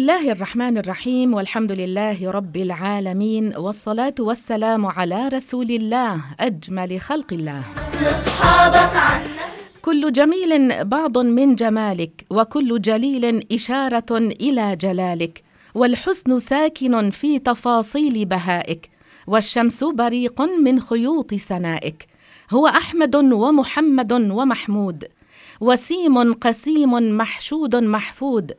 الله الرحمن الرحيم والحمد لله رب العالمين والصلاة والسلام على رسول الله أجمل خلق الله. لأصحابك عنا كل جميل بعض من جمالك وكل جليل إشارة إلى جلالك. والحسن ساكن في تفاصيل بهائك والشمس بريق من خيوط سنائك. هو أحمد ومحمد ومحمود وسيم قسيم محشود محفود.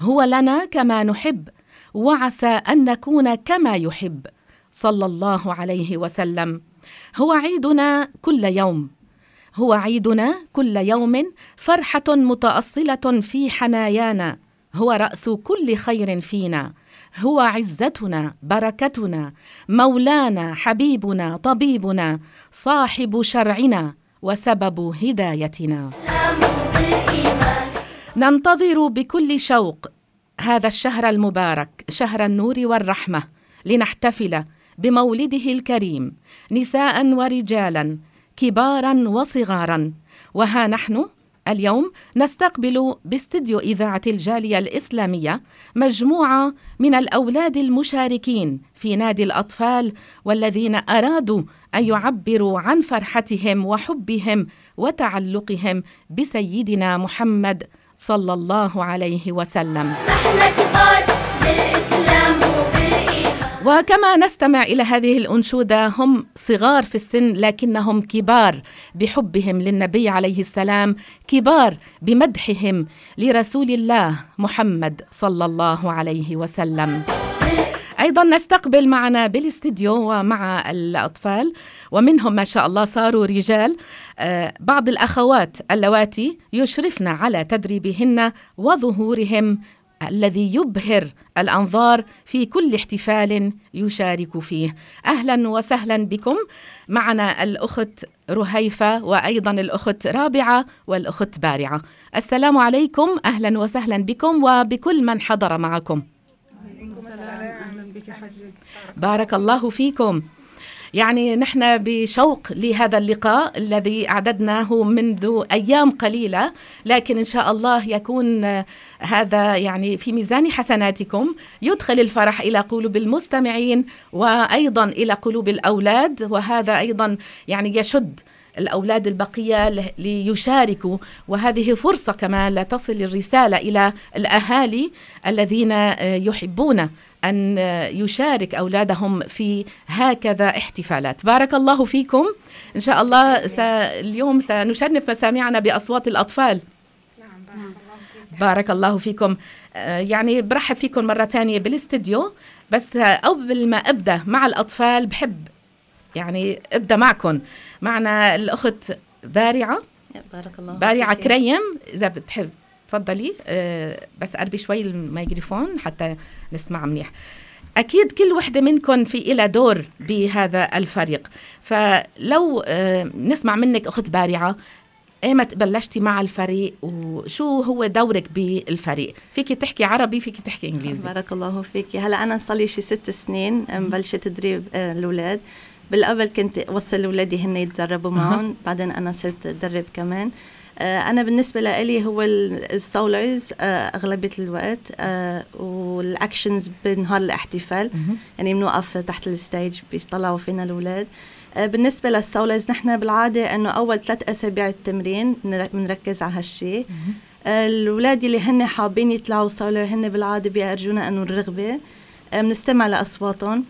هو لنا كما نحب وعسى أن نكون كما يحب. صلى الله عليه وسلم. هو عيدنا كل يوم. هو عيدنا كل يوم فرحة متأصلة في حنايانا. هو رأس كل خير فينا. هو عزتنا بركتنا. مولانا حبيبنا طبيبنا صاحب شرعنا وسبب هدايتنا. ننتظر بكل شوق هذا الشهر المبارك شهر النور والرحمة لنحتفل بمولده الكريم نساء ورجالا كبارا وصغارا. وها نحن اليوم نستقبل باستديو إذاعة الجالية الإسلامية مجموعة من الأولاد المشاركين في نادي الأطفال والذين أرادوا أن يعبروا عن فرحتهم وحبهم وتعلقهم بسيدنا محمد صلى الله عليه وسلم. نحن كبار بالإسلام وكما نستمع إلى هذه الأنشودة هم صغار في السن لكنهم كبار بحبهم للنبي عليه السلام كبار بمدحهم لرسول الله محمد صلى الله عليه وسلم. أيضا نستقبل معنا بالاستديو ومع الأطفال ومنهم ما شاء الله صاروا رجال آه، بعض الأخوات اللواتي يشرفن على تدريبهن وظهورهم الذي يبهر الأنظار في كل احتفال يشارك فيه. أهلا وسهلا بكم. معنا الأخت رهيفة وأيضا الأخت رابعة والأخت بارعة. السلام عليكم. أهلا وسهلا بكم وبكل من حضر معكم. بارك الله فيكم. يعني نحن بشوق لهذا اللقاء الذي أعددناه منذ أيام قليلة لكن إن شاء الله يكون هذا يعني في ميزان حسناتكم. يدخل الفرح إلى قلوب المستمعين وأيضا إلى قلوب الأولاد وهذا أيضا يعني يشد الأولاد البقية ليشاركوا. وهذه فرصة كمان لتصل الرسالة إلى الأهالي الذين يحبون أن يشارك أولادهم في هكذا احتفالات. بارك الله فيكم. إن شاء الله س... اليوم سنشرف مسامعنا بأصوات الأطفال. نعم بارك الله فيكم. آه، يعني برحب فيكم مرة تانية بالاستديو. بس قبل ما أبدأ مع الأطفال بحب يعني أبدأ معكم. معنا الأخت بارعة. بارك الله بارعة كريم. إذا بتحب. تفضلي. أه بس قربي شوي الميكروفون حتى نسمع منيح. أكيد كل وحدة منكم في إلى دور بهذا الفريق. فلو أه نسمع منك أخت بارعة ايمت بلشتي مع الفريق وشو هو دورك بالفريق؟ فيك تحكي عربي فيك تحكي إنجليزي. بارك الله فيك هلا أنا صار لي شي ست سنين مبلشة تدريب آه، الأولاد. بالقبل كنت أوصل أولادي هن يتدربوا معهم بعدين أنا صرت أدرب كمان. آه، أنا بالنسبة لي هو ال soloers آه، أغلبية الوقت آه، وال actions بنهار الاحتفال. يعني بنوقف تحت ال stage بيطلعوا فينا الأولاد. بالنسبة لل soloers نحن بالعادة إنه أول ثلاث أسابيع التمرين بنركز على هالشيء الأولاد اللي هن حابين يطلعوا soloer هن بالعادة بيرجونا إنه الرغبة. بنستمع لأصواتهم.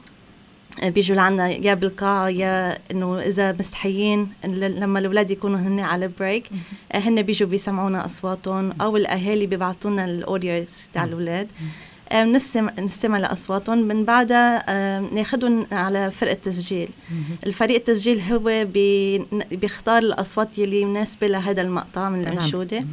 بيجوا لعنا يا بالقاعة يا إنه إذا مستحيين لما الأولاد يكونوا هن على break هن بيجوا بيسمعونا أصواتهم أو الأهالي بيبعثوا لنا ال audios تاع الأولاد. نستمع نستمع لأصواتهم. من بعدها ناخذهم على غرفة تسجيل الفريق التسجيل هو بيختار الأصوات اللي مناسبة لهذا المقطع من الأنشودة.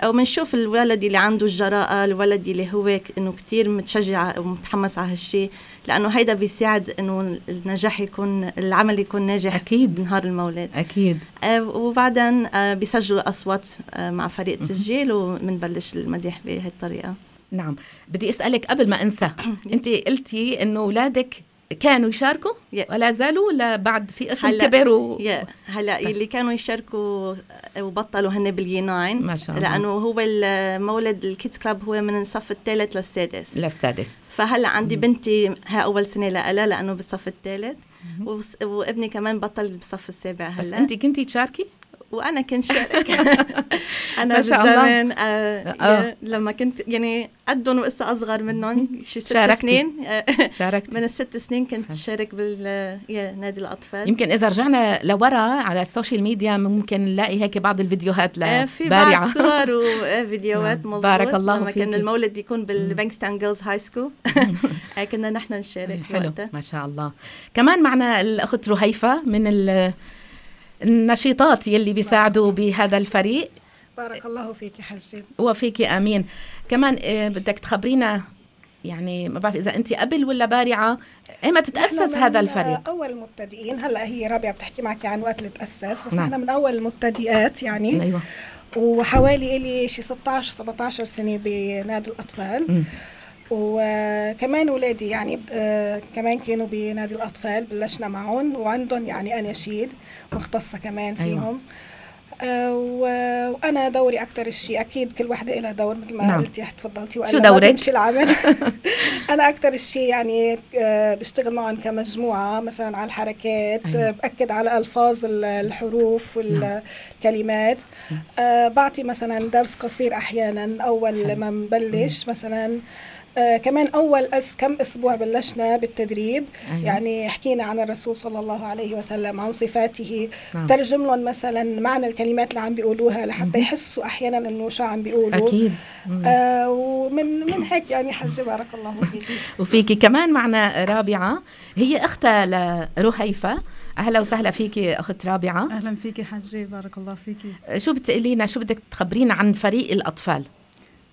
أو بنشوف الولد اللي عنده الجراءة الولد اللي هو إنه كثير متشجع ومتحمس على هالشيء لأنه هيدا بيساعد إنه النجاح يكون العمل يكون ناجح أكيد. نهار المولد. أكيد. آه وبعدين آه بيسجلوا الأصوات آه مع فريق التسجيل وبنبلش المديح بهي الطريقة نعم. بدي أسألك قبل ما أنسى أنت قلتي إنه أولادك كانوا يشاركوا Yeah. ولا زالوا ولا بعد في اسم هلا- كبر و... يا هلا اللي كانوا يشاركوا وبطلوا هن باليي 9 ما شاء الله. لأنه هو المولد الكيدز كلاب هو من الصف الثالث للسادس. للسادس. فهلا عندي بنتي ها أول سنة لها لأنه بالصف الثالث. وابني كمان بطل بالصف السابع بس هلا انت كنتي تشاركي؟ وأنا كنت شارك. أنا ما شاء الله. بالزمان آه آه. يا- لما كنت يعني قدهم وقصة أصغر منهم شي ست شاركتي. سنين. آه، شاركتي. من الست سنين كنت شارك بال يا نادي الأطفال. يمكن إذا رجعنا لورا على السوشيال ميديا ممكن نلاقي هيك بعض الفيديوهات آه، في بعض صور وفيديوهات نعم. مظبوط. بارك الله لما كان. المولد يكون بالبنكستان جيرلز هاي سكول كنا نحن نشارك حلو. وقتها. ما شاء الله. كمان معنا الأخت رهيفة من النشيطات يلي بيساعدوا بهذا الفريق. بارك الله فيك حجي وفيك أمين. كمان آه، بدك تخبرينا يعني ما بعرف إذا أنت قبل ولا بارعة ايمتى تتأسس هذا الفريق؟ أول المبتدئين. هلأ هي رابعة بتحكي معك عن وقت اللي تاسس بس نعم. نحن من أول المبتدئات يعني. أيوه. وحوالي لي شي 16 17 سنة بنادي الأطفال. مم. وكمان اولادي يعني آه، كمان كانوا بنادي الأطفال بلشنا معهم وعندهم يعني اناشيد مختصة كمان أيوة. فيهم و- وأنا دوري أكثر شيء أكيد كل وحده لها دور مثل ما نعم. نعم. قلتي تفضلتي وقال شو دورك؟ بيمشي العمل أنا أكثر شيء يعني آه، بشتغل معهم كمجموعة مثلا على الحركات أيوة. أيوة. بأكد على ألفاظ ال- الحروف نعم. والكلمات آه، بعطي مثلا درس قصير أحيانا أول ما نبلش مثلا آه كمان أول أس كم أسبوع بلشنا بالتدريب. أيوة. يعني حكينا عن الرسول صلى الله عليه وسلم عن صفاته. نعم. ترجم لهم مثلا معنى الكلمات اللي عم بيقولوها لحتى يحسوا أحيانا إنه شو عم بيقولوا. أكيد. آه ومن من هيك يعني حجة. بارك الله فيك. وفيكي كمان معنا رابعة. هي أختها لرهيفة. أهلا وسهلا فيكي أخت رابعة. أهلا فيكي حجي بارك الله فيكي شو بتقولينا؟ شو بدك تخبرينا عن فريق الأطفال؟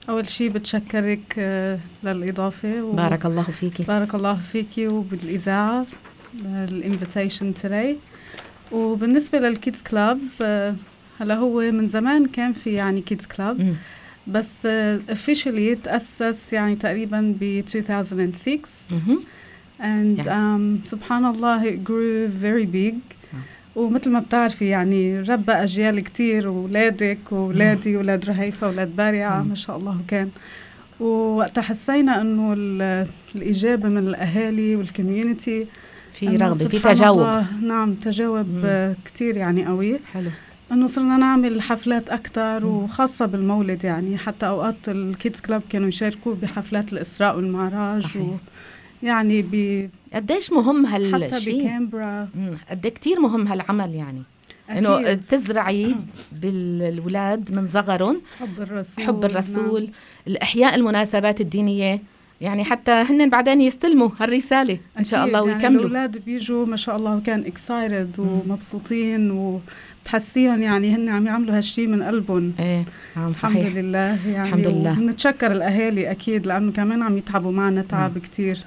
أول شيء بتشكرك آه، للإضافة و- بارك الله فيكي بارك الله فيكي وبالإذاعة ال invitation تراي وبالنسبة لل Kids Club آه، هلا هو من زمان كان في يعني Kids Club. بس officially تأسس يعني تقريبا ب 2006 مهم. and um, سبحان الله it grew very big. ومثل ما بتعرفي يعني ربى أجيال كتير وولادك وولادي ولاد رهيفة ولاد بارعة مم. ما شاء الله كان. ووقتها حسينا إنه ال- الإجابة من الأهالي وال community في رغبة في تجاوب. نعم تجاوب كتير يعني قوي. حلو. إنه صرنا نعمل حفلات أكثر. وخاصة بالمولد يعني. حتى أوقات ال Kids Club كانوا يشاركوا بحفلات الإسراء والمعراج صحيح. و يعني ب قديش مهم حتى هالشيء بكامبرا. مم. قد إيه كتير مهم هالعمل يعني. إنه أكيد. تزرعي بالولاد من صغرهم. حب الرسول حب الرسول نعم. الأحياء المناسبات الدينية. يعني حتى هن بعدين يستلموا هالرسالة. إن شاء الله يعني ويكملوا. الأولاد بيجوا ما شاء الله كان اكسايتد ومبسوطين وبتحسيهم يعني هن عم يعملوا هالشيء من قلبهم. إيه الحمد صحيح. لله يعني. الحمد لله. بنتشكر الأهالي أكيد لأنه كمان عم يتعبوا معنا تعب كتير.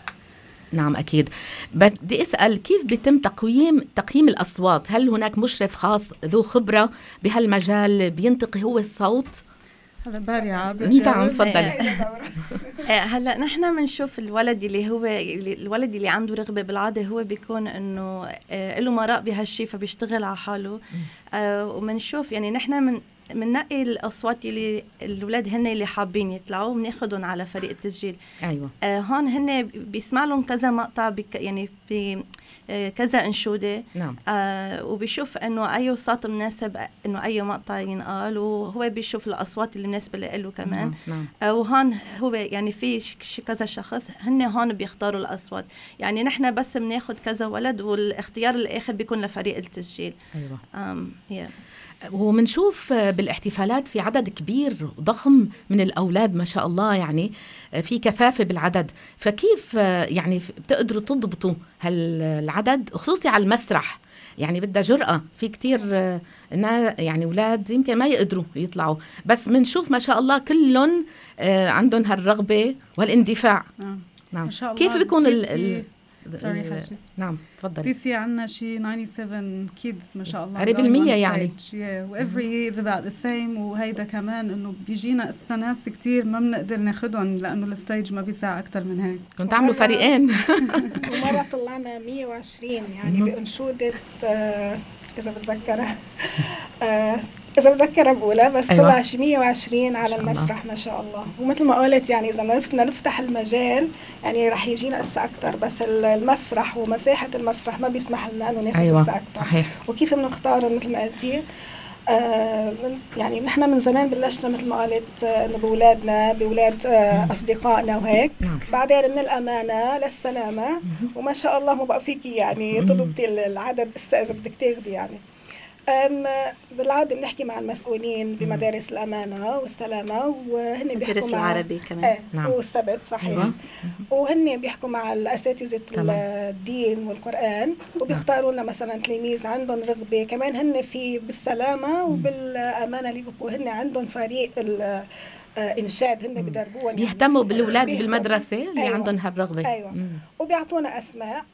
نعم أكيد. بدي أسأل كيف بيتم تقييم تقييم الأصوات؟ هل هناك مشرف خاص ذو خبرة بهالمجال بينتقي هو الصوت؟ هلا بارعة انت عم تفضلي. آه، هلا نحن بنشوف الولد اللي هو الولد اللي عنده رغبة بالعادة هو بيكون إنه آه، له مراء بهالشيء فبيشتغل على حاله. آه، وبنشوف يعني نحن من بننقي الأصوات اللي الأولاد هن اللي حابين يطلعوا بناخذهم على فريق التسجيل. أيوه. آه، هون هن بيسمع لهم كذا مقطع بك يعني ب آه، كذا أنشودة. نعم. آه وبيشوف إنه أي صوت مناسب إنه أي مقطع ينقال وهو بيشوف الأصوات اللي مناسبة له كمان. نعم, نعم. آه وهون هو يعني في كذا شخص هن هون بيختاروا الأصوات. يعني نحن بس بناخذ كذا ولد والاختيار الآخر بيكون لفريق التسجيل. أيوه. آم yeah. ومنشوف بالاحتفالات في عدد كبير ضخم من الأولاد ما شاء الله يعني في كثافة بالعدد. فكيف يعني بتقدروا تضبطوا هالعدد؟ خصوصي على المسرح. يعني بدها جرأة. في كتير نا- يعني أولاد يمكن ما يقدروا يطلعوا. بس منشوف ما شاء الله كلهم عندهم هالرغبة والإندفاع. نعم. نعم. ما شاء الله. كيف بيكون ال... sorry نعم تفضلي. This year عندنا شي 97 kids ما شاء الله. قريب going المية on يعني. stage. Yeah. و every year is about the same. وهيدا كمان إنه بيجينا ناس كتير ما بنقدر ناخدهم لأنه ال stage ما بيساع أكثر من هيك. كنت عاملوا فريقين. ومرة طلعنا 120 يعني بأنشودة آه، إذا بتذكرها. آه، إذا بتذكرها بقولها بس أيوة. طلع شي 120 على الله. المسرح ما شاء الله ومثل ما قلت يعني إذا بدنا بدنا نفتح المجال يعني رح يجينا إسا أكثر بس ال- المسرح ومساحة المسرح ما بيسمح لنا إنه ناخذ أيوه إسا أكثر صحيح وكيف بنختار مثل ما قلتي آه من- يعني نحن من زمان بلشنا مثل ما قلت آه، إنه بأولادنا بأولاد آه أصدقائنا وهيك نعم. بعدين من الأمانة للسلامة وما شاء الله ما بقى فيكي يعني. تضبطي ال- العدد إذا بدك تاخذي يعني أم بالعادة بنحكي مع المسؤولين بمدارس الأمانة والسلامة وهن بيحكوا مع العربي كمان إيه نعم. والسبت صحيح أيوة. وهن بيحكوا مع الأساتذة. الدين والقرآن وبيختاروا لنا مثلا تلاميذ عندهم رغبة كمان هن في بالسلامة وبالأمانة اللي بيبقوا هن عندهم فريق آه، إنشاد هن بدربوهم يعني. بيهتموا بالأولاد. بالمدرسة اللي أيوة. عندهم هالرغبة أيوة. مم. وبيعطونا أسماء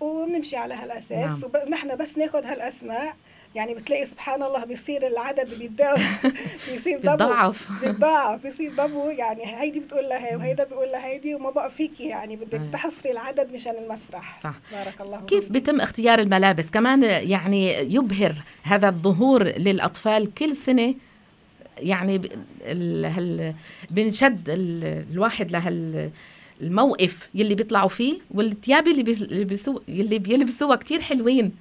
وبنمشي على هالأساس نعم. ونحن بس ناخذ هالأسماء يعني بتلاقي سبحان الله بيصير العدد بيتضاعف. بيصير دبو بتضاعف بيتضاعف. بيصير دبو يعني هيدي بتقول لها وهيدا بيقول لها. هيدي وما بقى فيكي يعني. بدك أيوة. تحصري العدد مشان المسرح. صح. بارك الله كيف. بيتم اختيار الملابس؟ كمان يعني يبهر هذا الظهور للأطفال كل سنة. يعني ال- هال بنشد ال- الواحد لهال الموقف يلي بيطلعوا فيه والثياب اللي اللي بيسو اللي بيلبسوها كتير حلوين.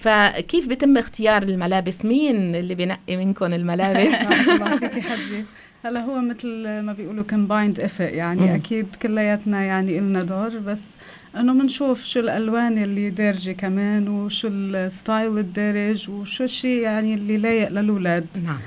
فكيف بيتم اختيار الملابس؟ مين اللي بينقي منكم الملابس؟ الله حجي هلا هو مثل ما بيقولوا combined effort يعني مم. أكيد كلياتنا يعني إلنا دور بس إنه بنشوف شو الألوان اللي دارجة كمان وشو ال style الدارج وشو الشيء يعني اللي لايق للأولاد. نعم.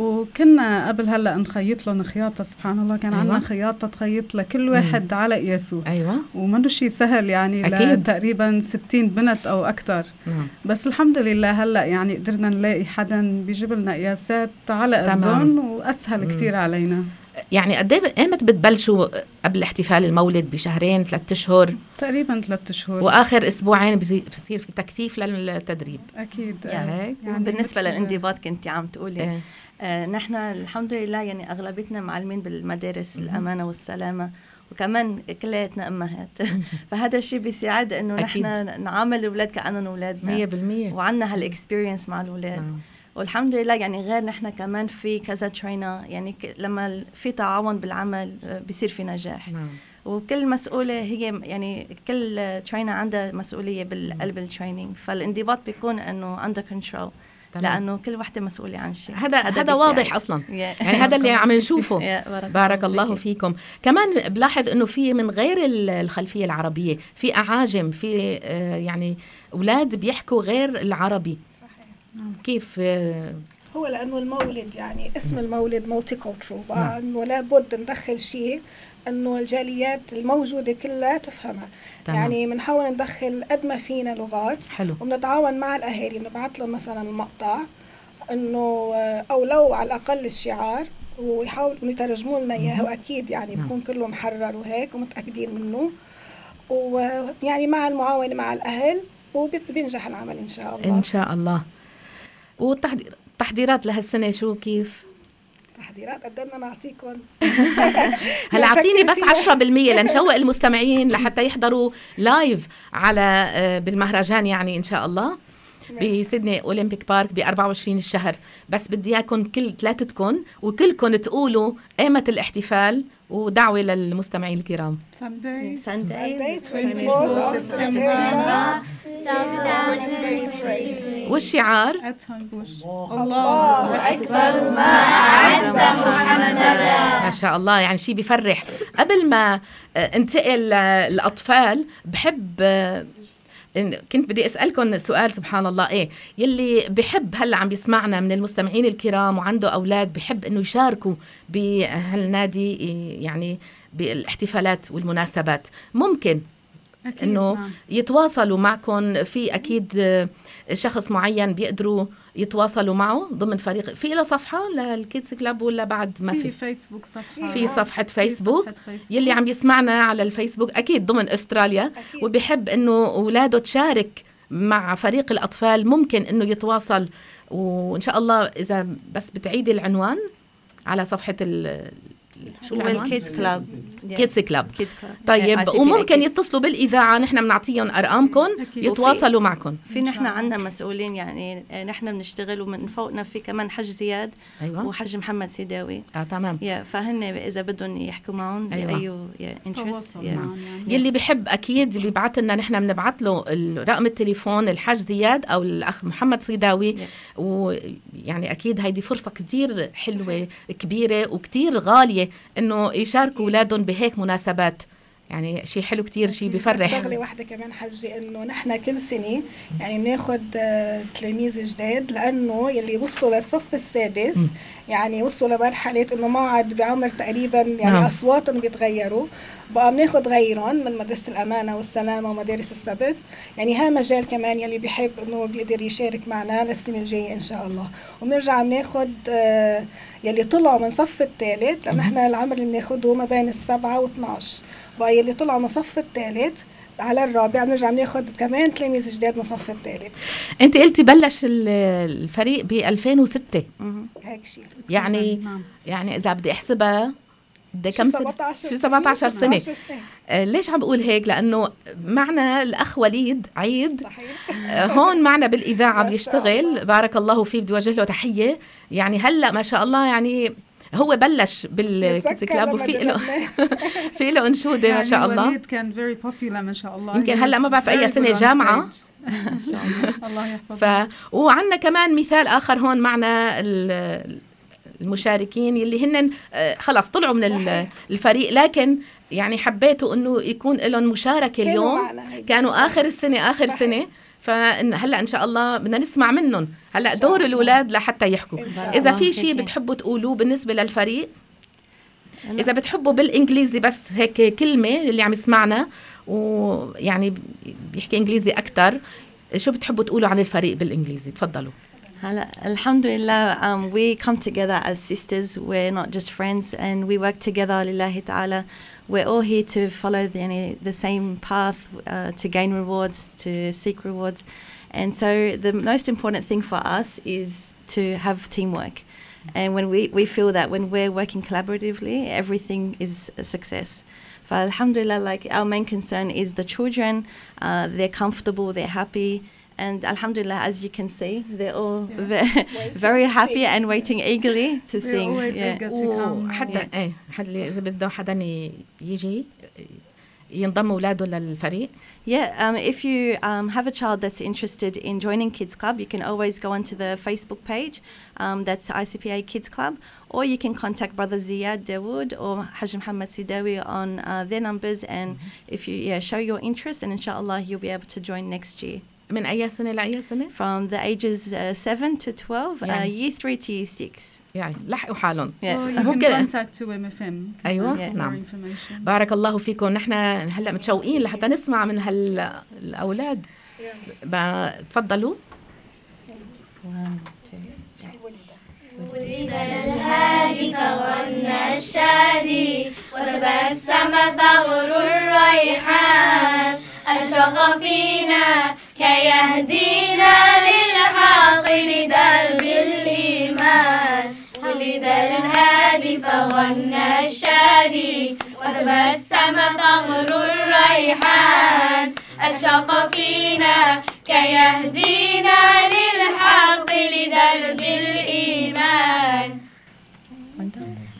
وكنا قبل هلا نخيط لهم خياطة سبحان الله. كان أيوة. عندنا خياطة تخيط لكل واحد على قياسه أيوه. ومنه شيء سهل يعني أكيد. تقريبا 60 بنت أو أكثر نعم. بس الحمد لله هلا يعني قدرنا نلاقي حدا بيجيب لنا قياسات على تمام. قدهم وأسهل مم. كثير علينا. يعني قد إيه ايمت بتبلشوا قبل احتفال المولد بشهرين ثلاث أشهر؟ تقريبا ثلاث شهور وآخر أسبوعين بصير في تكثيف للتدريب. أكيد. يعني هيك. يعني بالنسبة مثل- للانضباط كنت عم تقولي. إيه. آه نحن الحمد لله يعني أغلبيتنا معلمين بالمدارس. الأمانة والسلامة وكمان كلياتنا أمهات. فهذا الشيء بيساعد إنه. نحن نعامل الأولاد كأنهم اولادنا 100% وعندنا هال experience مع الأولاد. نعم. والحمد لله يعني غير نحن كمان في كذا trainer يعني لما في تعاون بالعمل آه، بيصير في نجاح. نعم. وكل مسؤولة هي يعني كل trainer عندها مسؤولية بالقلب ال training فالانضباط بيكون إنه under control تمام. لأنه كل وحدة مسؤولة عن شيء هذا هذا. واضح أصلا Yeah. يعني هذا اللي عم نشوفه يا بارك, بارك الله. فيكم كمان بلاحظ إنه في من غير ال- الخلفية العربية في أعاجم في آه، يعني أولاد بيحكوا غير العربي صحيح. كيف آه، هو لأنه المولد يعني اسم المولد مالتي نعم. بقى انه لابد ندخل شيء أنه الجاليات الموجودة كلها تفهمها. تمام. يعني بنحاول ندخل قد ما فينا لغات. حلو. وبنتعاون مع الأهالي. بنبعث لهم مثلا المقطع أنه آه، أو لو على الأقل الشعار ويحاولوا يترجموا لنا اياه وأكيد يعني. بكون كله محرر وهيك ومتأكدين منه. ويعني مع المعاونة مع الأهل وبينجح العمل إن شاء الله. إن شاء الله. والتحضير التحضيرات لهالسنة شو كيف؟ تحضيرات قدرنا نعطيكم. هلا لا، أعطيني بس فيها. 10% لنشوق المستمعين لحتى يحضروا لايف على آه، بالمهرجان يعني إن شاء الله. بسيدني أولمبيك بارك ب 24 الشهر بس بدي إياكم كل ثلاثتكم وكلكم تقولوا ايمت الاحتفال ودعوة للمستمعين الكرام. Sunday. Sunday Sunday 24 of September. 2023 والشعار؟ At home bush الله أكبر ما شاء الله. يعني شيء بيفرح قبل ما آه، انتقل للأطفال بحب آه، كنت بدي أسألكم سؤال سبحان الله إيه يلي بحب هلأ عم بيسمعنا من المستمعين الكرام وعنده أولاد بحب إنه يشاركوا بهالنادي إيه، يعني بالإحتفالات والمناسبات. ممكن إنه نعم. يتواصلوا معكم في أكيد آه، شخص معين بيقدروا يتواصلوا معه ضمن فريق في له صفحة للكيدز كلاب ولا بعد ما في في فيسبوك صفحة في فيسبوك صفحة فيسبوك. يلي عم يسمعنا على الفيسبوك أكيد ضمن أستراليا أكيد. وبحب إنه أولاده تشارك مع فريق الأطفال ممكن إنه يتواصل وإن شاء الله إذا بس بتعيدي العنوان على صفحة ال شو العنوان؟ وال Kids Club Kids Club Kids Club طيب وممكن يتصلوا بالإذاعة نحن بنعطيهم أرقامكم. يتواصلوا معكم. في نحن عندنا مسؤولين يعني آه، نحن بنشتغل ومن فوقنا في كمان حج زياد أيوه. وحج محمد سيداوي. آه تمام. يا فهن إذا بدهم يحكوا معهم أيوة. أيوة. يا انترست يعني. يلي بحب أكيد بيبعث لنا نحن بنبعث له رقم التليفون الحاج زياد أو الأخ محمد صيداوي. ويعني أكيد هيدي فرصة كثير حلوة كبيرة وكثير غالية. إنه يشاركوا أولادهم بهيك مناسبات. يعني شيء حلو كثير شيء بفرح. شغلة واحدة كمان حجي إنه نحن كل سنة يعني بناخذ آه، تلاميذ جداد لأنه يلي وصلوا للصف السادس. يعني وصلوا لمرحلة إنه ما عاد بعمر تقريبا يعني نعم. أصواتهم بيتغيروا. بقى بناخذ غيرهم من مدرسة الأمانة والسلامة ومدارس السبت. يعني ها مجال كمان يلي بيحب إنه بيقدر يشارك معنا للسنة الجاية إن شاء الله. وبنرجع بناخذ آه، يلي طلعوا من صف الثالث لأنه إحنا العمر اللي بناخذه ما بين السبعة و12 بقى يلي طلعوا من صف الثالث على الرابع بنرجع بناخذ كمان تلاميذ جداد من صف الثالث انت قلتي بلش ال- الفريق ب 2006 مهم. هيك شيء. يعني نعم. يعني إذا بدي أحسبها بدي كم سنه 17 شي 17 سنة. 17 سنة. آه، ليش عم بقول هيك؟ لأنه معنا الأخ وليد عيد. صحيح. آه، هون معنا بالإذاعة بيشتغل. بارك الله فيه بدي وجه له تحية. يعني هلأ ما شاء الله يعني هو بلش بالكيدز كلاب وفي له. في له انشودة ما يعني شاء الله وليد كان popular ما شاء الله يمكن was ما بعرف on جامعة. stage. ما شاء الله الله يحفظه ف وعندنا كمان مثال آخر هون معنا ال- المشاركين يلي هن آه، خلص طلعوا من صحيح. الفريق لكن يعني حبيتوا إنه يكون لهم مشاركة كانوا اليوم كانوا السنة. اخر السنة آخر صحيح. سنة فهلا إن شاء الله بدنا نسمع منهم هلأ دور. الأولاد لحتى يحكوا إذا. في شيء. بتحبوا تقولوه بالنسبة للفريق إذا بتحبوا بالإنجليزي بس هيك كلمة اللي عم يسمعنا ويعني بيحكي إنجليزي أكثر شو بتحبوا تقولوا عن الفريق بالإنجليزي تفضلوا هلأ الحمد لله um, we come together as sisters we're not just friends and we work together لله تعالى we're all here to follow the, the same path uh, to gain rewards, to seek rewards. And so the most important thing for us is to have teamwork. And when we, we feel that when we're working collaboratively, everything is a success. But alhamdulillah, like our main concern is the children, uh, they're comfortable, they're happy and Alhamdulillah, as you can see, they're all ve- very to happy sing. and waiting eagerly to We're sing. always Yeah. eager to come. وحتى ايه حد اذا بده حدا ي- يجي ينضم اولاده للفريق Yeah, um, if you um, have a child that's interested in joining Kids Club, you can always go onto the Facebook page, um, that's ICPA Kids Club, or you can contact Brother Ziyad Dawood or Hajj Muhammad Sidawi on uh, their numbers. And if you yeah, show your interest, and inshallah, you'll be able to join next year. من أي سنة لأي سنة From the ages uh, 7 to 12, uh, Yeah. year 3 to year 6. يعني لحقوا حالهم Yeah. ممكن- can contact to MFM. أيوة، Yeah. نعم. More information. بارك الله فيكم نحن هلأ متشوقين لحتى نسمع من هالأولاد تفضلوا ولد الهادي فغنى الشادي وتبسم ثغر الريحان أشرق فينا كيهدينا للحق لدرب الإيمان. ولد الهادي فغنى الشادي وتبسم ثغر الريحان. أشرق فينا كيهدينا للحق لدرب الإيمان.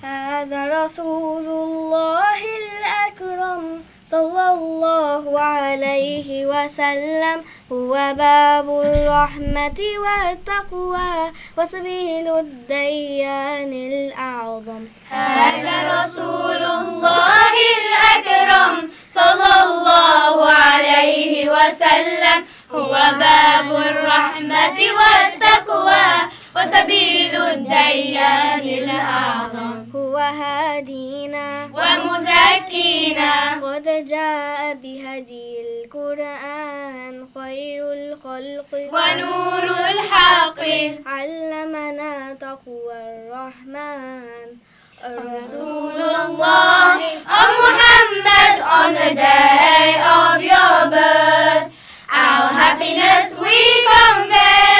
هذا رسول الله الأكرم. صلى الله عليه وسلم. هو باب الرحمة والتقوى وسبيل الديان الأعظم. هذا رسول الله الأكرم صلى الله عليه وسلم. هو باب الرحمة والتقوى وسبيل الديان الأعظم. هو هادينا ومزكينا. قد جاء بهدي القرآن خير الخلق. ونور الحق. علمنا تقوى الرحمن. رسول الله. Muhammad on the day of your birth. Our happiness we convey,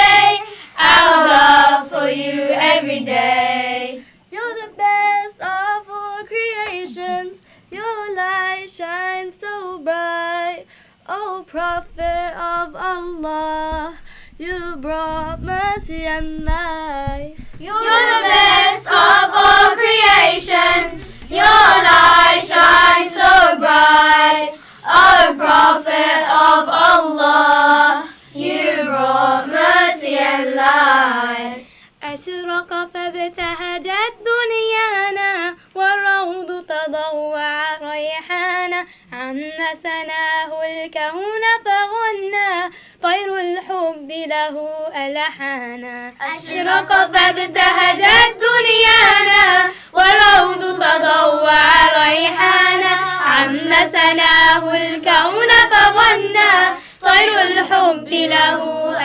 our love for you every day. You're the best of all creations. Your light shines so bright. O Prophet of Allah, you brought mercy and light. You're the best of all creations. Your light shines so bright. O Prophet of Allah, you brought mercy and light. أشرق فابتهجت دنيانا والروض تضوع ريحانا. عم سناه الكون فغنى طير الحب له ألحانا أشرق فابتهجت دنيانا والروض تضوع ريحانا. عم سناه الكون فغنى طير الحب له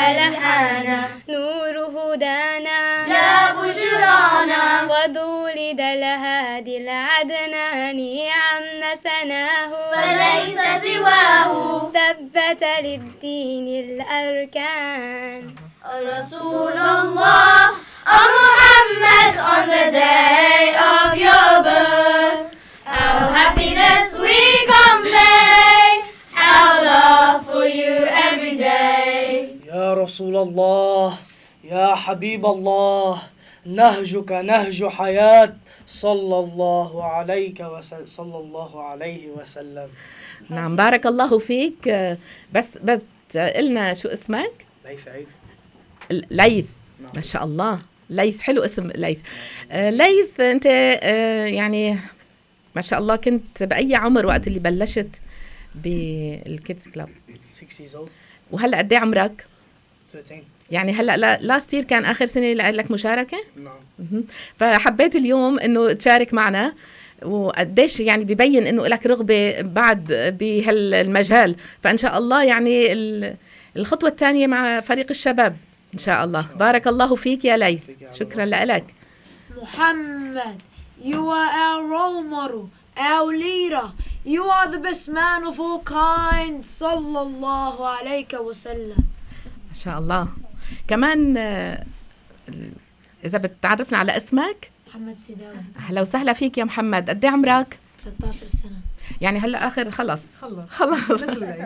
ألحانا نور هدانا. يا بشرانا. ولد الهادي العدناني عم سناه فليس سواه. ثبت للدين الأركان. رسول الله. Muhammad on the day of your birth. Our happiness we convey, حبيب الله نهجك نهج حياة. صلى الله عليك وسلم صلى الله عليه وسلم. نعم بارك الله فيك. بس بس قلنا شو اسمك؟ ليث عيد. ليث. ما شاء الله. ليث حلو اسم ليث. ليث انت يعني ما شاء الله كنت بأي عمر وقت اللي بلشت بال Kids Club؟ 6 years old. وهلأ قد إيه عمرك؟ 13 يعني هلا last year كان آخر سنة لك مشاركة؟ نعم. فحبيت اليوم إنه تشارك معنا وقديش يعني ببين إنه لك رغبة بعد بهالمجال. فإن شاء الله يعني ال- الخطوة الثانية مع فريق الشباب إن شاء الله. بارك الله فيك يا ليث شكرا لك Muhammad, you are our role model, our leader. You are the best man of all kind. Sallallahu alayhi wa sallam. ما شاء الله. كمان إذا بتعرفنا على اسمك. محمد سيداوي. أهلا وسهلا فيك يا محمد. قد إيه عمرك؟ 13 سنة. يعني هلا آخر خلص. خلص. خلص. مثل ليث.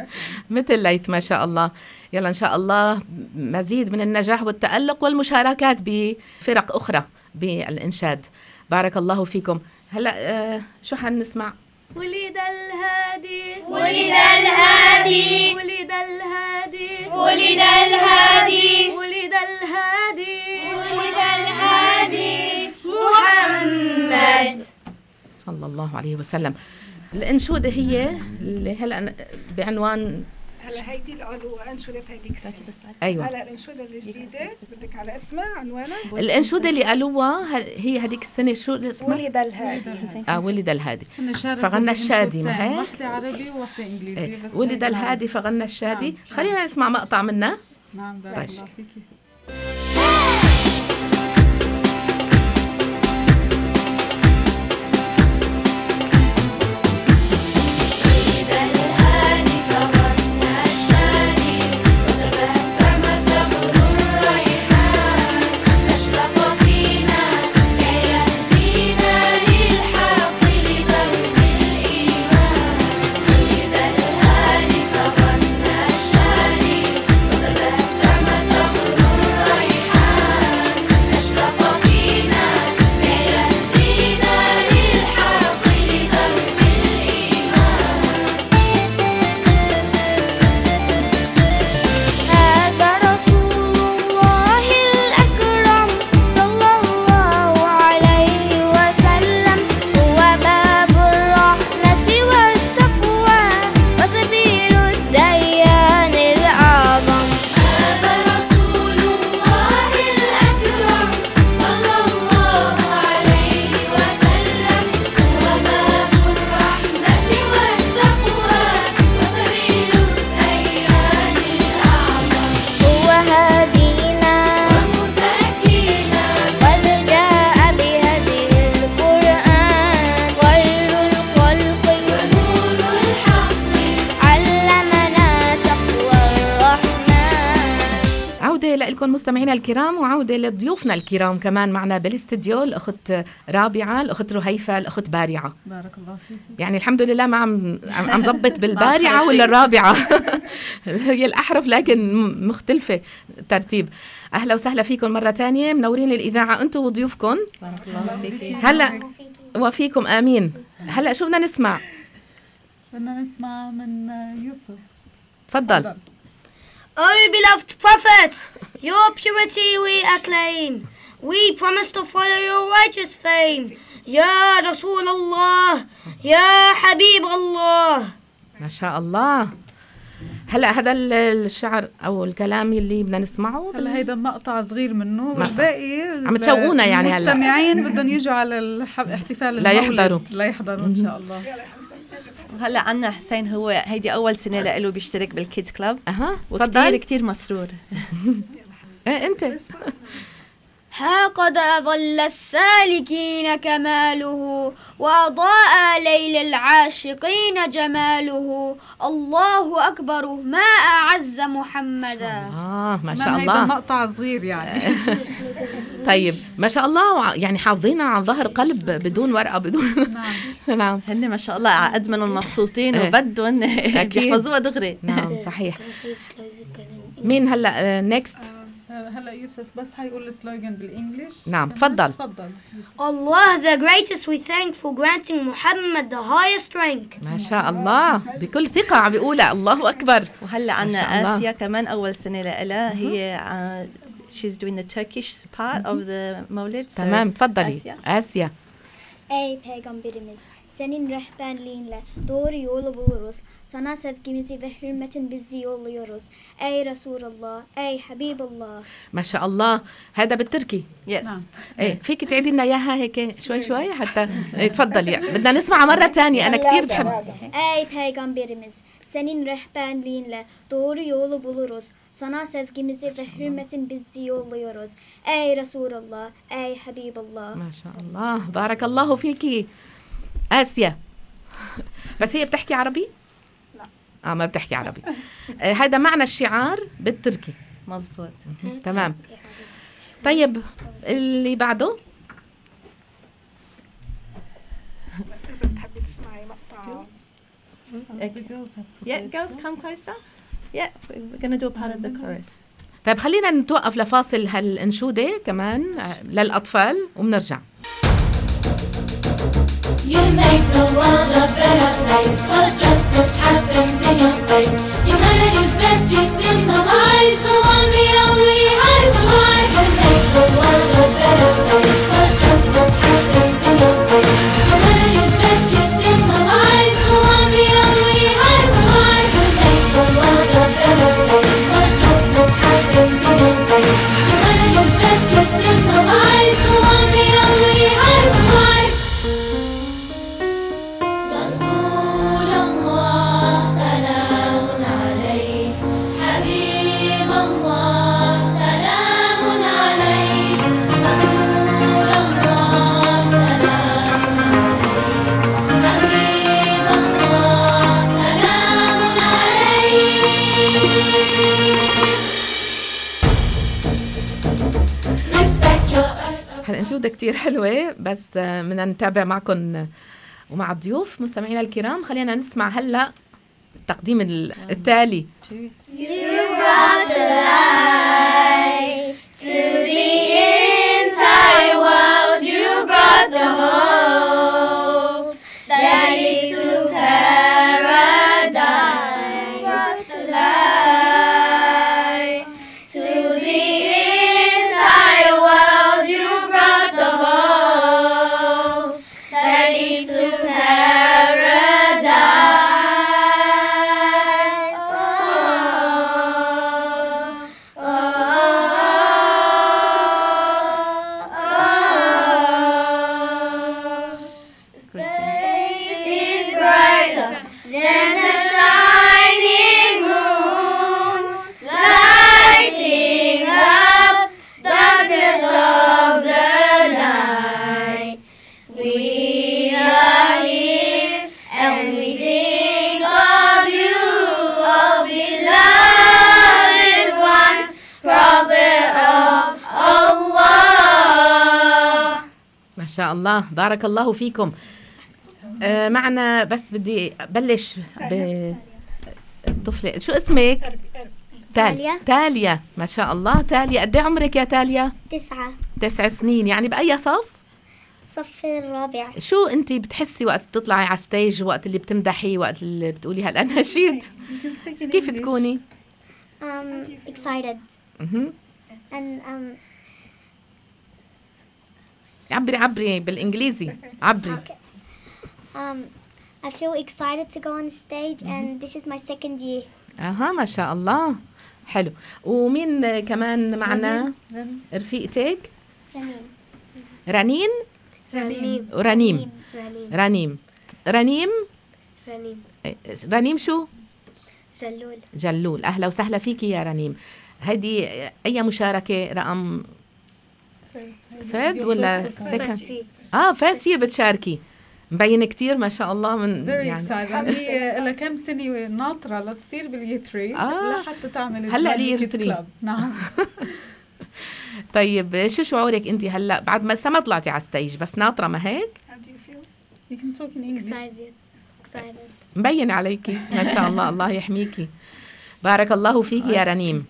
مثل ليث ما شاء الله. يلا إن شاء الله مزيد من النجاح والتألق والمشاركات بفرق أخرى بالإنشاد. بارك الله فيكم. هلا آه شو حنسمع؟ ولد الهادي. ولد الهادي. ولد الهادي. ولد الهادي. ولد الهادي. ولد الهادي. محمد. صلى الله عليه وسلم. الإنشودة هي اللي هلأ بعنوان هلا هيدي العلوة انشودة هيديك السنة أيوه. هلا الأنشودة الجديدة بدك على اسمها عنوانها؟ الأنشودة اللي قالوها ه- هي هذيك السنة شو اسمها ولد الهادي. آه ولد الهادي. فغنى الشادي، ما هيك؟ واحدة عربي وواحدة إنجليزي إيه. بس ولد الهادي فغنى الشادي. نعم. خلينا نسمع مقطع منها. نعم بارك طيب. الله فيكي. مستمعينا الكرام وعودة لضيوفنا الكرام كمان معنا بالاستديو الأخت رابعة الأخت رهيفة الأخت بارعة. بارك الله فيك. يعني الحمد لله ما عم عم عم ضبط بالبارعة ولا الرابعة. هي الأحرف لكن م- مختلفة ترتيب. أهلا وسهلا فيكم مرة تانية. منورين الإذاعة أنتم وضيوفكم. بارك الله فيكي هلا وفيكم آمين. هلا شو بدنا نسمع؟ بدنا نسمع من يوسف. تفضل. O beloved Prophet, your purity we acclaim. We promise to follow your righteous fame. Ya Rasul Allah, Ya Habib Allah. ما شاء الله هلا هذا ال- الشعر أو الكلام اللي بدنا نسمعه هلا هيدا مقطع صغير منه والباقي عم تشوقونا يعني هلا. المستمعين بدهم يجوا على الح- احتفال لا يحضروا. لا يحضروا إن شاء الله وهلا عنا حسين هو هيدي أول سنة له بيشترك بالكيدز كلاب أها وكثير كثير مسرور. إيه أنت. ها قد أظل السالكين كماله وأضاء ليل العاشقين جماله. الله أكبر ما أعز محمدا. آه ما شاء كمان هيدا الله. مقطع صغير يعني. طيب ما شاء الله يعني حافظينها عن ظهر قلب بدون ورقة بدون نعم. نعم. هن ما شاء الله على قد منهم مبسوطين إيه. وبدهم أكيد. بيحفظوها دغري. نعم صحيح. مين هلا نيكست آه، هلا يوسف بس حيقول السلوغان بالانجلش نعم، تفضل. تفضل. Allah the greatest we thank for granting Muhammad the highest rank. ما شاء الله. بكل ثقة عم بيقولها الله أكبر. وهلأ عنا الله. آسيا كمان أول سنة لها هي ع- she's doing the Turkish part of the مولد تمام تفضلي. آسيا. آسيا. Ey peygamberimiz, senin rehberliğinle doğru yolu buluruz. Sana sevgimizi ve hürmetin bizi yolluyoruz. Ey Resulallah, ey Habiballah. ما شاء الله هذا بالتركي Yes نعم. إيه فيك تعيدي لنا اياها هيك شوي شوي حتى إيه تفضلي بدنا نسمعها مره تانية أنا كثير بحب Ey peygamberimiz, senin rehberliğinle doğru yolu buluruz. Sana sevgimizi ve hürmetin bizi yolluyoruz. Ey Resulallah, ey Habiballah. ما شاء الله بارك الله فيكي آسيا. بس هي بتحكي عربي؟ لا. آه ما بتحكي عربي. آه هذا معنى الشعار بالتركي. مزبوط تمام. طيب اللي بعده؟ إذا بتحبي تسمعي مقطع Yeah girls come closer. Yeah we're gonna do a part of the chorus. طيب خلينا نتوقف لفاصل هالأنشودة كمان آه، للأطفال وبنرجع. You make the world a better place Cause justice happens in your space. Humanity's best, you symbolize The one we only hide to hide You make the world a better place Cause justice هالانشوده كتير حلوة بس بدنا نتابع معكم ومع الضيوف مستمعينا الكرام. خلينا نسمع هلأ التقديم ال- التالي. You brought the light to the الله. بارك الله فيكم. آه معنا بس بدي أبلش بالطفله شو اسمك؟ تاليا. تاليا. ما شاء الله. تاليا. قد إيه عمرك يا تاليا؟ تسعة. تسع سنين. يعني بأي صف؟ الصف الرابع. شو أنت بتحسي وقت تطلعي على ستيج وقت اللي بتمدحي وقت اللي بتقولي هالاناشيد كيف تكوني؟ Um, excited. and um, عبري عبري بالإنجليزي. عبري. Um, I feel excited to go on stage and this is my second year. أها ما شاء الله. حلو. ومين كمان معنا؟ رفيقتك رنين. رنيم. ورنيم رنيم. رنيم. رنيم؟ رنيم. رنيم شو؟ جلول. جلول. أهلا وسهلا فيكي يا رنيم. هيدي أي مشاركة رقم third ولا second آه first year بتشاركي. مبين كتير ما شاء الله من فيري يعني. هي لها كم سنة ناطرة لتصير باليي 3 آه. لحتى تعمل ال year 3 kids club. نعم. طيب شو شعورك أنت هلأ بعد ما لسه ما طلعتي على stage بس ناطرة ما هيك؟ How do you feel? You can talk in English. excited. Excited. مبين عليكي. ما شاء الله الله يحميكي. بارك الله فيكي يا رنيم.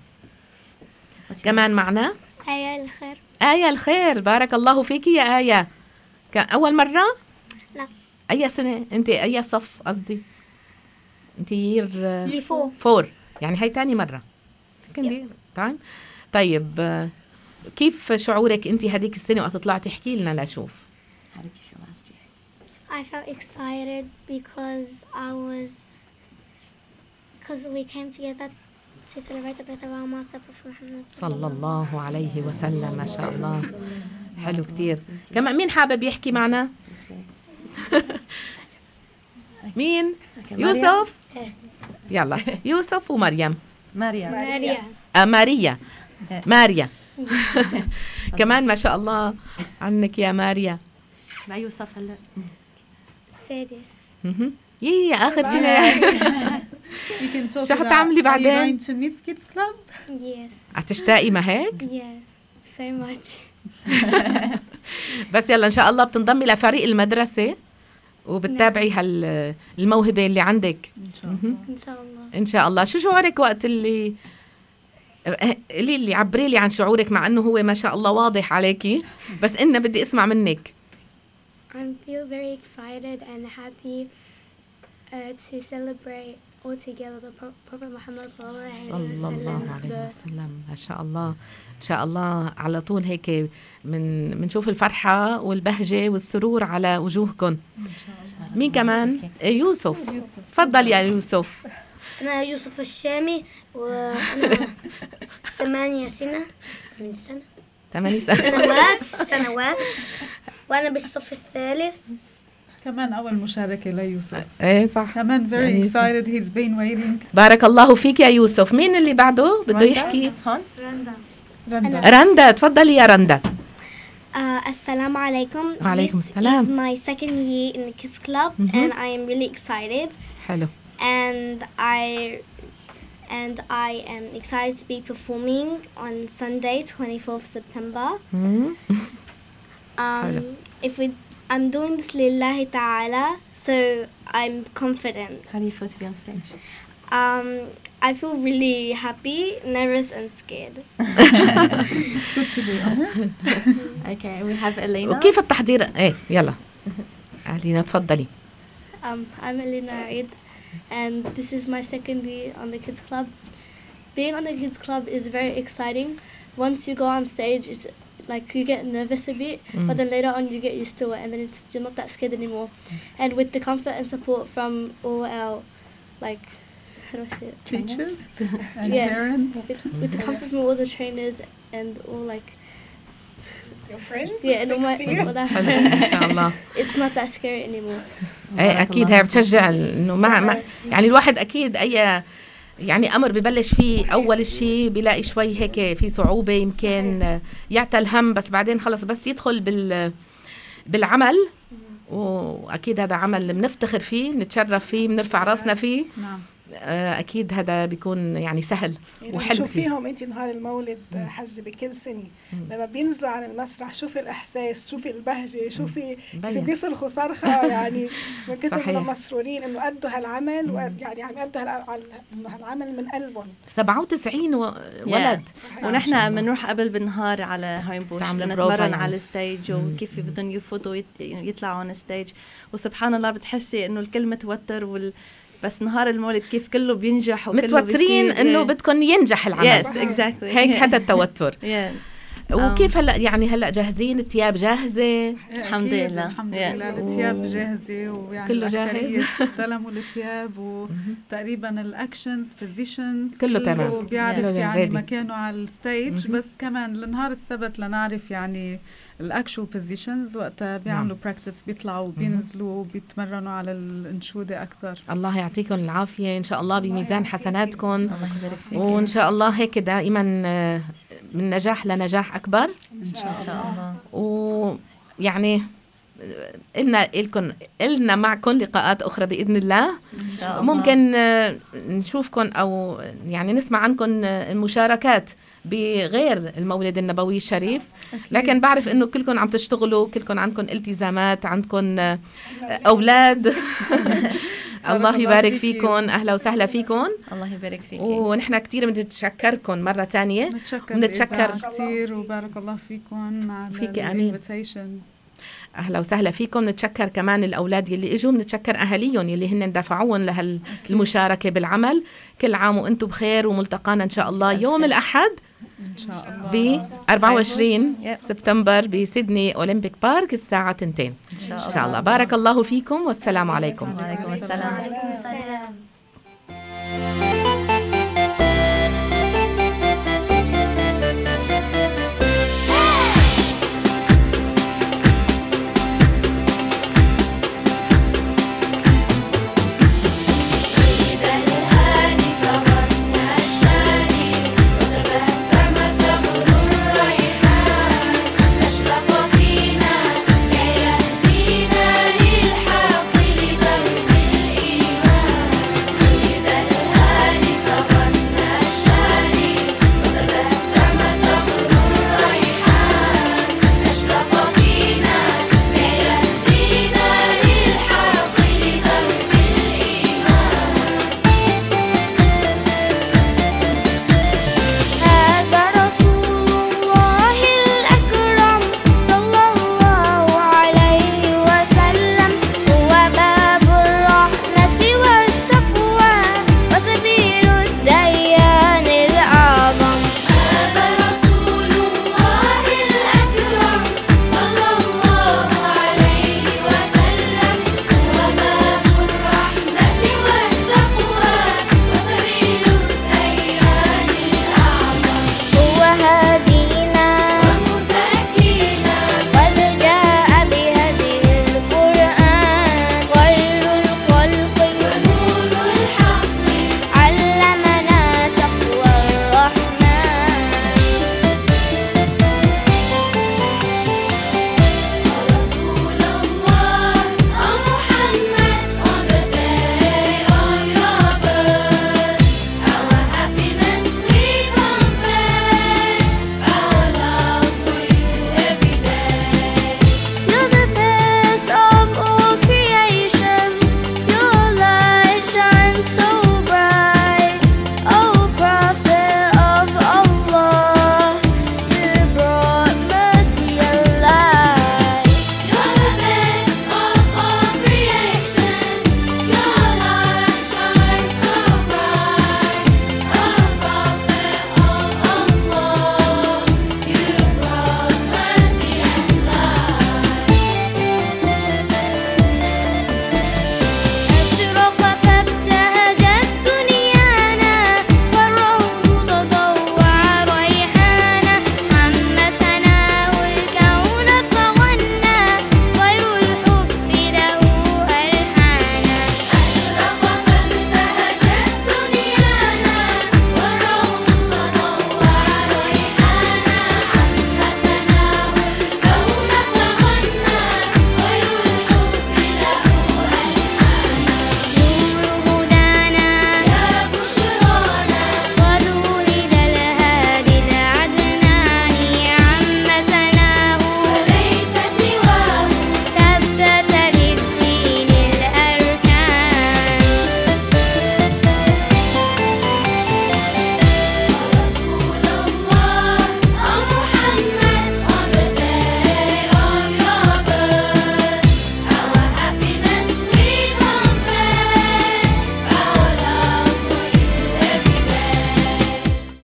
كمان معنا؟ آية الخير. آية الخير بارك الله فيكي يا آية كان أول مرة؟ لا. أي سنة؟ أنت أي صف قصدي؟ أنت year اللي فوق four يعني هي تاني مرة second time طيب كيف شعورك أنت هذيك السنة وقت طلعتي احكي لنا لشوف How did you feel last year? I felt excited because I was because we came together صلى الله عليه وسلم. ما شاء الله حلو كتير. كمان مين حابب يحكي معنا؟ مين؟ يوسف؟ يلا. يوسف ومريم. Maria. Maria آه ماريا. ماريا. كمان ما شاء الله عنك يا ماريا. مع يوسف هلا. سادس. مهم. يي آخر سنة. شو about حتعملي are you بعدين؟ going to Miss Kids Club? yes. هتشتاقي ما هيك؟ Yeah so much. بس يلا إن شاء الله بتنضمي لفريق المدرسة وبتتابعي هال الموهبة اللي عندك. مهم. إن شاء الله. إن شاء الله. شو شعورك وقت اللي قولي لي عبري لي عن شعورك مع إنه هو ما شاء الله واضح عليكي بس إنا بدي أسمع منك. I feel very excited and happy uh, to celebrate all together the Pro- Prophet Muhammad sallallahu صلى الله عليه. وسلم ما شاء الله. ان شاء الله. على طول هيك من بنشوف الفرحة والبهجة والسرور على وجوهكم مين كمان؟ إيه، يوسف. تفضل يا يوسف. أنا يوسف الشامي وأنا ثمانية سنة من سنة. ثمانية سنة. سنوات سنوات. وأنا بالصف الثالث. كمان أول مشاركة ليوسف إيه صح كمان very يعني- excited he's been waiting بارك الله فيك يا يوسف مين اللي بعده بده يحكي هون رندا رندا رندا تفضلي يا رندا Uh, Assalamu alaikum. وعليكم This السلام. is my second year in the kids club, Mhm. and I am really excited. حلو And I and I am excited to be performing on Sunday, 24th September. مم. Hello. Um, if we, I'm doing this lillahi ta'ala, so I'm confident. How do you feel to be on stage? Um, I feel really happy, nervous, and scared. good to be honest Okay, we have Elena. وكيف التحضير ايه يلا علينا تفضلي Um, I'm Elena Aid, and this is my second year on the kids club. Being on the kids club is very exciting. Once you go on stage, it's like you get nervous a bit, but then later on you get used to it, and then it's, you're not that scared anymore. And with the comfort and support from all our, like, how do I say it? teachers and Yeah. parents With, with the comfort from all the trainers and all like, Your friends? yeah, and all my, next to you? all our حلو ان شاء الله it's not that scary anymore. ايه اكيد هي بتشجع انه مع, مع يعني الواحد اكيد اي يعني أمر ببلش فيه أول شيء بيلاقي شوي هيك في صعوبة يمكن يعتى الهم بس بعدين خلص بس يدخل بال بالعمل. وأكيد هذا عمل بنفتخر فيه بنتشرف فيه بنرفع راسنا فيه. نعم. أكيد هذا بيكون يعني سهل يعني وحلو شوفيهم انت نهار المولد حج بكل سنة. لما بينزلوا عن المسرح شوفي الإحساس شوفي البهجة شوفي كيف. بيصرخوا صرخة يعني من كثر. ما مسرورين إنه أدوا هالعمل ويعني عم يأدوا هال- هالعمل من قلبهم. 97 و- ولد. صحيح. ونحن بنروح قبل بالنهار على هاين بوش تعملوا لنتمرن يعني. على ال stage وكيف بدهم يفوتوا يطلعوا على ال stage وسبحان الله بتحسي إنه الكل متوتر وال بس نهار المولد كيف كله بينجح وكله متوترين إنه. بدكم ينجح العمل yes exactly هيك هذا التوتر Yeah. وكيف هلا يعني هلا جاهزين الثياب جاهزة الحمد لله. الحمد. لله الثياب جاهزة ويعني كله جاهز. استلموا الثياب وتقريبا ال actions positions كله تمام. بيعرف يعني. مكانه على ال stage بس كمان لنهار السبت لنعرف يعني ال actual positions وقتها بيعملوا practice بيطلعوا بينزلوا بيتمرنوا على الانشودة أكثر الله يعطيكم العافية. إن شاء الله بميزان حسناتكم. الله يبارك فيك. وإن شاء الله هيك دائما آه، من نجاح لنجاح أكبر. إن شاء الله. ويعني إلنا إلكن إلنا معكم لقاءات أخرى بإذن الله. إن شاء الله. ممكن آه، نشوفكم أو يعني نسمع عنكم آه، المشاركات. بغير المولد النبوي الشريف لكن بعرف إنه كلكم عم تشتغلوا كلكم عندكم التزامات عندكم أولاد. الله يبارك. فيكم. أهلا وسهلا فيكم الله يبارك فيك ونحن كثير بنتشكركم مرة تانية. نتشكر ونتشكر. كثير وبارك الله فيكم على فيكي آمين. أهلا وسهلا فيكم. نتشكر كمان الأولاد يلي إجوا. بنتشكر أهاليهم يلي هن دفعوهم لهالمشاركة بالعمل. كل عام وأنتم بخير وملتقانا إن شاء الله. يوم الأحد إن شاء الله. ب 24 يب. سبتمبر بسيدني أولمبيك بارك. الساعة 2 إن شاء إن الله شاء الله. بارك الله فيكم والسلام عليكم. وعليكم السلام. عليكم السلام.